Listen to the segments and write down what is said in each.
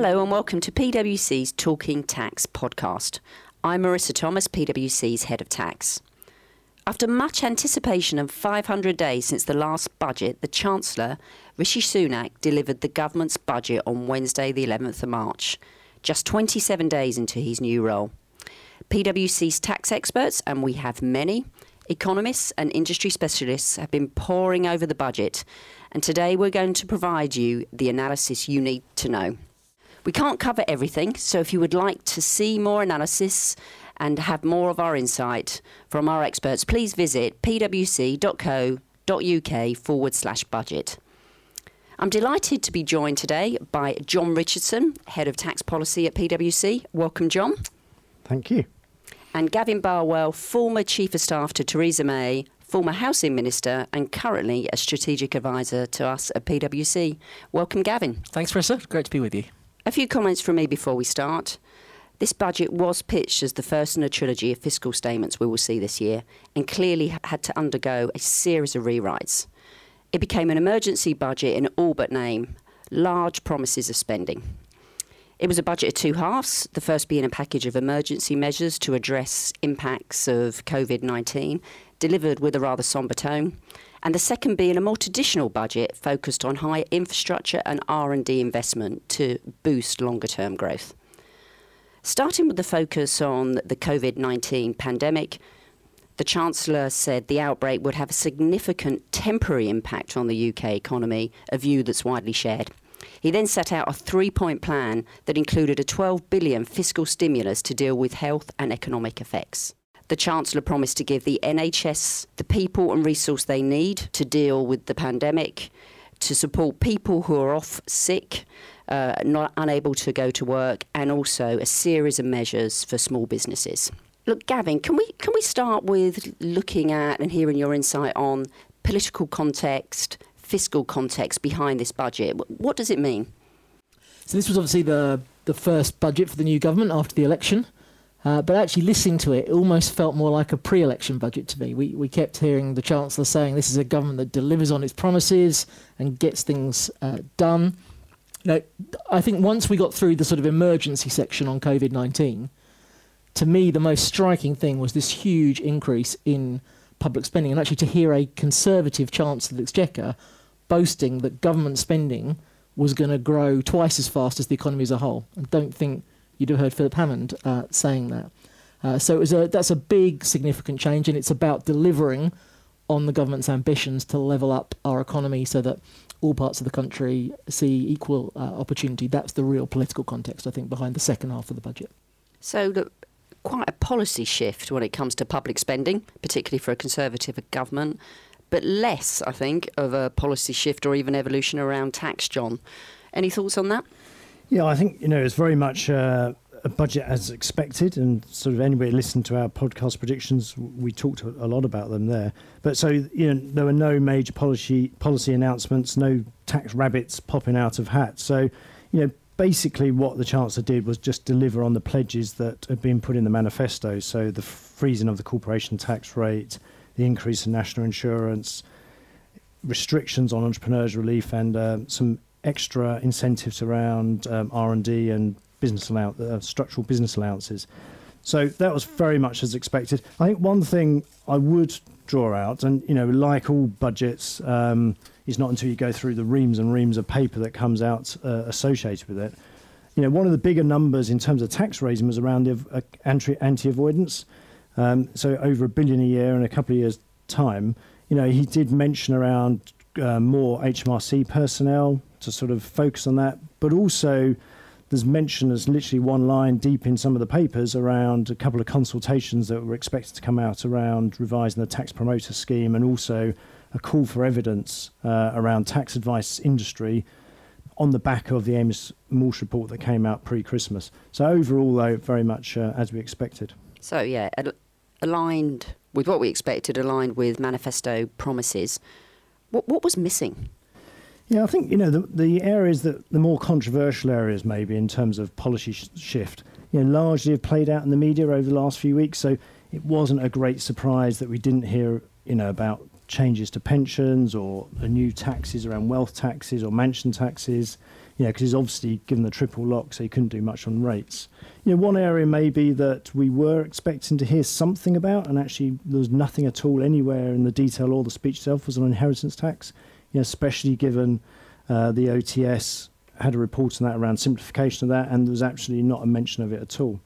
Hello and welcome to PwC's Talking Tax podcast. I'm Marissa Thomas, PwC's Head of Tax. After much anticipation and 500 days since the last budget, the Chancellor, Rishi Sunak, delivered the government's budget on Wednesday, the 11th of March, just 27 days into his new role. PwC's tax experts, and we have many, economists and industry specialists have been poring over the budget, and today we're going to provide you the analysis you need to know. We can't cover everything, so if you would like to see more analysis and have more of our insight from our experts, please visit pwc.co.uk forward slash budget. I'm delighted to be joined today by John Richardson, Head of Tax Policy at PwC. Welcome, John. Thank you. And Gavin Barwell, former Chief of Staff to Theresa May, former Housing Minister, and currently a strategic advisor to us at PwC. Welcome, Gavin. Thanks, Marissa. Great to be with you. A few comments from me before we start. This budget was pitched as the first in a trilogy of fiscal statements we will see this year and clearly had to undergo a series of rewrites. It became an emergency budget in all but name, large promises of spending. It was a budget of two halves, the first being a package of emergency measures to address impacts of COVID-19, delivered with a rather sombre tone, and the second being a more traditional budget focused on high infrastructure and R&D investment to boost longer-term growth. Starting with the focus on the COVID 19 pandemic, the Chancellor said the outbreak would have a significant temporary impact on the UK economy, a view that's widely shared. He then set out a three point plan that included a 12 billion fiscal stimulus to deal with health and economic effects. The Chancellor promised to give the NHS the people and resource they need to deal with the pandemic, to support people who are off sick, uh, not unable to go to work, and also a series of measures for small businesses. Look, Gavin, can we can we start with looking at and hearing your insight on political context, fiscal context behind this budget? What does it mean? So this was obviously the the first budget for the new government after the election. Uh, but actually, listening to it, it almost felt more like a pre-election budget to me. We we kept hearing the chancellor saying this is a government that delivers on its promises and gets things uh, done. Know, I think once we got through the sort of emergency section on COVID nineteen, to me the most striking thing was this huge increase in public spending, and actually to hear a conservative chancellor of the exchequer boasting that government spending was going to grow twice as fast as the economy as a whole. I don't think you'd have heard Philip Hammond uh, saying that. Uh, so it was a, that's a big, significant change, and it's about delivering on the government's ambitions to level up our economy so that all parts of the country see equal uh, opportunity. That's the real political context, I think, behind the second half of the budget. So, look, quite a policy shift when it comes to public spending, particularly for a Conservative government, but less, I think, of a policy shift or even evolution around tax, John. Any thoughts on that? Yeah, I think, you know, it's very much uh, a budget as expected. And sort of anybody listened to our podcast predictions, we talked a lot about them there. But so, you know, there were no major policy, policy announcements, no tax rabbits popping out of hats. So, you know, basically what the Chancellor did was just deliver on the pledges that had been put in the manifesto. So the freezing of the corporation tax rate, the increase in national insurance, restrictions on entrepreneurs relief, and uh, some extra incentives around um, R&D and business allow- uh, structural business allowances. So that was very much as expected. I think one thing I would draw out, and you know, like all budgets, um, it's not until you go through the reams and reams of paper that comes out uh, associated with it. You know, one of the bigger numbers in terms of tax raising was around uh, anti avoidance. Um, so over a billion a year in a couple of years' time. You know, he did mention around uh, more HMRC personnel to sort of focus on that, but also there's mention as literally one line deep in some of the papers around a couple of consultations that were expected to come out around revising the tax promoter scheme and also a call for evidence uh, around tax advice industry on the back of the Amyas Morse report that came out pre-Christmas. So overall, though, very much uh, as we expected. So yeah, al- aligned with what we expected, aligned with manifesto promises. What, what was missing? Yeah, I think you know the the areas that the more controversial areas maybe in terms of policy sh- shift, you know, largely have played out in the media over the last few weeks. So it wasn't a great surprise that we didn't hear you know about changes to pensions or new taxes around wealth taxes or mansion taxes. You know, because he's obviously given the triple lock, so he couldn't do much on rates. You know, one area maybe that we were expecting to hear something about, and actually there was nothing at all anywhere in the detail or the speech itself, was on inheritance tax. You know, especially given uh, the OTS had a report on that around simplification of that, and there was actually not a mention of it at all.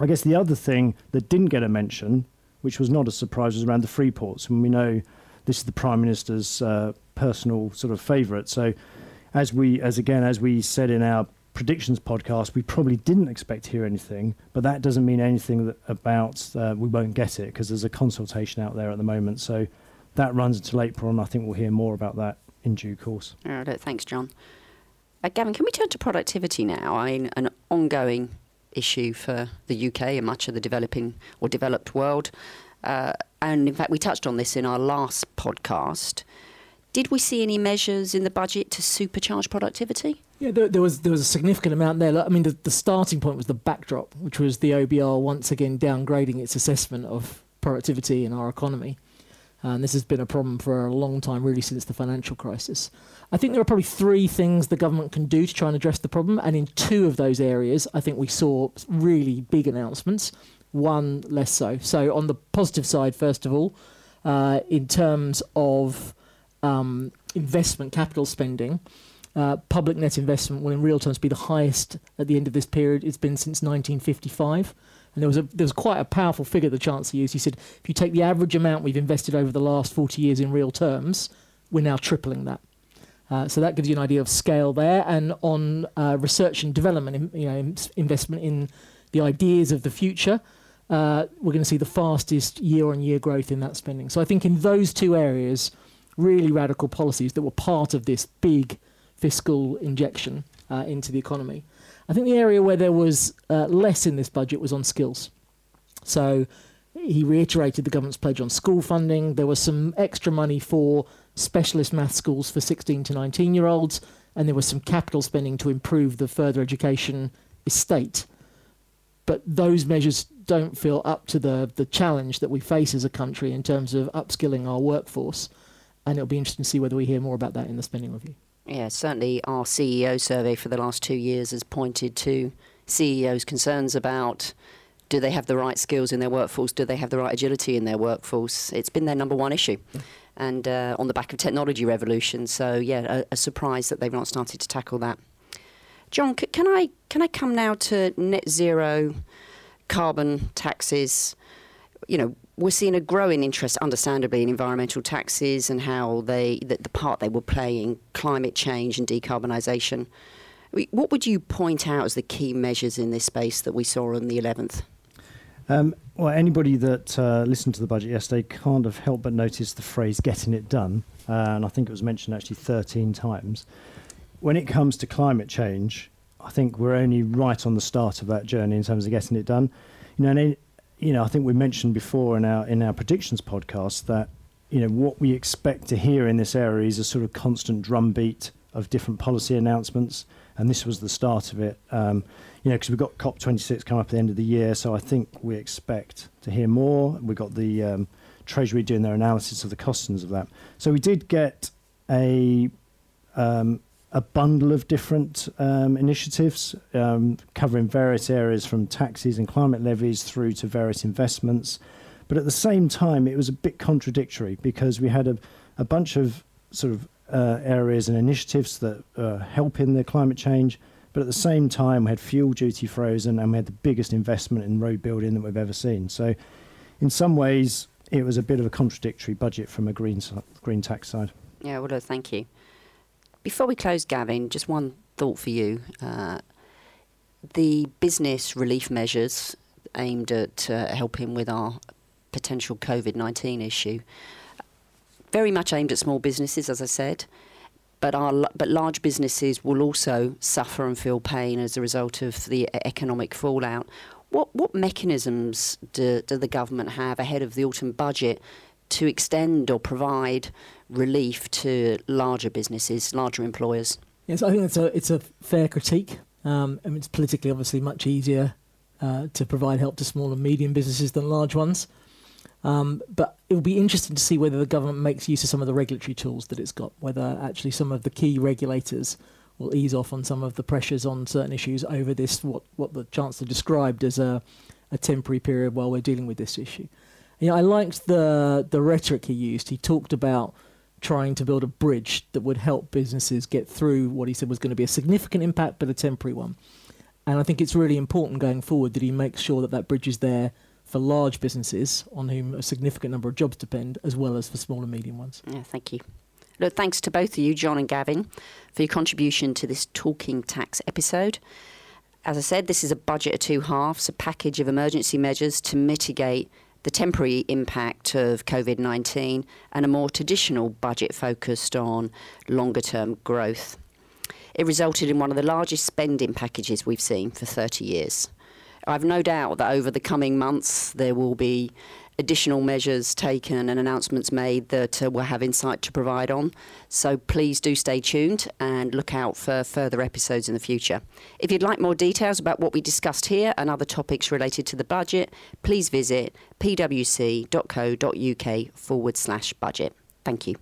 I guess the other thing that didn't get a mention, which was not a surprise, was around the free ports. And we know this is the Prime Minister's uh, personal sort of favourite. So as we, as again, as we said in our predictions podcast, we probably didn't expect to hear anything, but that doesn't mean anything that, about uh, we won't get it because there's a consultation out there at the moment. So that runs until April, and I think we'll hear more about that in due course. All right, thanks, John. Uh, Gavin, can we turn to productivity now? I mean, an ongoing issue for the UK and much of the developing or developed world. Uh, and in fact, we touched on this in our last podcast. Did we see any measures in the budget to supercharge productivity? Yeah, there, there was there was a significant amount there. I mean, the, the starting point was the backdrop, which was the OBR once again downgrading its assessment of productivity in our economy. And this has been a problem for a long time, really, since the financial crisis. I think there are probably three things the government can do to try and address the problem. And in two of those areas, I think we saw really big announcements, one less so. So, on the positive side, first of all, uh, in terms of um, investment capital spending, uh, public net investment will in real terms be the highest at the end of this period it's been since 1955. And there was a there was quite a powerful figure the Chancellor used. He said, if you take the average amount we've invested over the last 40 years in real terms, we're now tripling that. Uh, so that gives you an idea of scale there. And on uh, research and development, you know, investment in the ideas of the future, uh, we're going to see the fastest year-on-year growth in that spending. So I think in those two areas, really radical policies that were part of this big fiscal injection uh, into the economy. I think the area where there was uh, less in this budget was on skills. So he reiterated the government's pledge on school funding. There was some extra money for specialist math schools for 16 to 19 year olds, and there was some capital spending to improve the further education estate. But those measures don't feel up to the, the challenge that we face as a country in terms of upskilling our workforce. And it'll be interesting to see whether we hear more about that in the spending review. Yeah, certainly our CEO survey for the last two years has pointed to CEOs' concerns about do they have the right skills in their workforce? Do they have the right agility in their workforce? It's been their number one issue. And uh, on the back of technology revolution, so yeah, a, a, surprise that they've not started to tackle that. John, c- can I can I come now to net zero, carbon taxes? You know, we're seeing a growing interest, understandably, in environmental taxes and how they the, the part they will play in climate change and decarbonisation. What would you point out as the key measures in this space that we saw on the 11th? Um, well, anybody that uh, listened to the budget yesterday can't have helped but notice the phrase getting it done. Uh, and I think it was mentioned actually 13 times. When it comes to climate change, I think we're only right on the start of that journey in terms of getting it done. You know, you know, I think we mentioned before in our in our predictions podcast that you know what we expect to hear in this area is a sort of constant drumbeat of different policy announcements, and this was the start of it. Um, you know, because we've got COP26 coming up at the end of the year, so I think we expect to hear more. We've got the um, Treasury doing their analysis of the costings of that. So we did get a um, a bundle of different um, initiatives um, covering various areas from taxes and climate levies through to various investments. But at the same time, it was a bit contradictory because we had a, a bunch of sort of uh, areas and initiatives that uh, help in the climate change. But at the same time, we had fuel duty frozen and we had the biggest investment in road building that we've ever seen. So, in some ways, it was a bit of a contradictory budget from a green, green tax side. Yeah, well, thank you. Before we close, Gavin, just one thought for you. Uh, the business relief measures aimed at uh, helping with our potential COVID 19 issue, very much aimed at small businesses, as I said. But, our, but large businesses will also suffer and feel pain as a result of the economic fallout. What, what mechanisms do, do the government have ahead of the autumn budget to extend or provide relief to larger businesses, larger employers? Yes, I think it's a it's a fair critique. Um, I mean, it's politically obviously much easier uh, to provide help to small and medium businesses than large ones. Um, but it will be interesting to see whether the government makes use of some of the regulatory tools that it's got, whether actually some of the key regulators will ease off on some of the pressures on certain issues over this, what, what the Chancellor described as a, a temporary period while we're dealing with this issue. You know, I liked the, the rhetoric he used. He talked about trying to build a bridge that would help businesses get through what he said was going to be a significant impact but a temporary one. And I think it's really important going forward that he makes sure that that bridge is there for large businesses on whom a significant number of jobs depend, as well as for small and medium ones. Yeah, thank you. Look, thanks to both of you, John and Gavin, for your contribution to this Talking Tax episode. As I said, this is a budget of two halves, a package of emergency measures to mitigate the temporary impact of COVID 19 and a more traditional budget focused on longer term growth. It resulted in one of the largest spending packages we've seen for 30 years. I've no doubt that over the coming months there will be additional measures taken and announcements made that uh, we'll have insight to provide on. So please do stay tuned and look out for further episodes in the future. If you'd like more details about what we discussed here and other topics related to the budget, please visit pwc.co.uk forward slash budget. Thank you.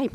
Hej.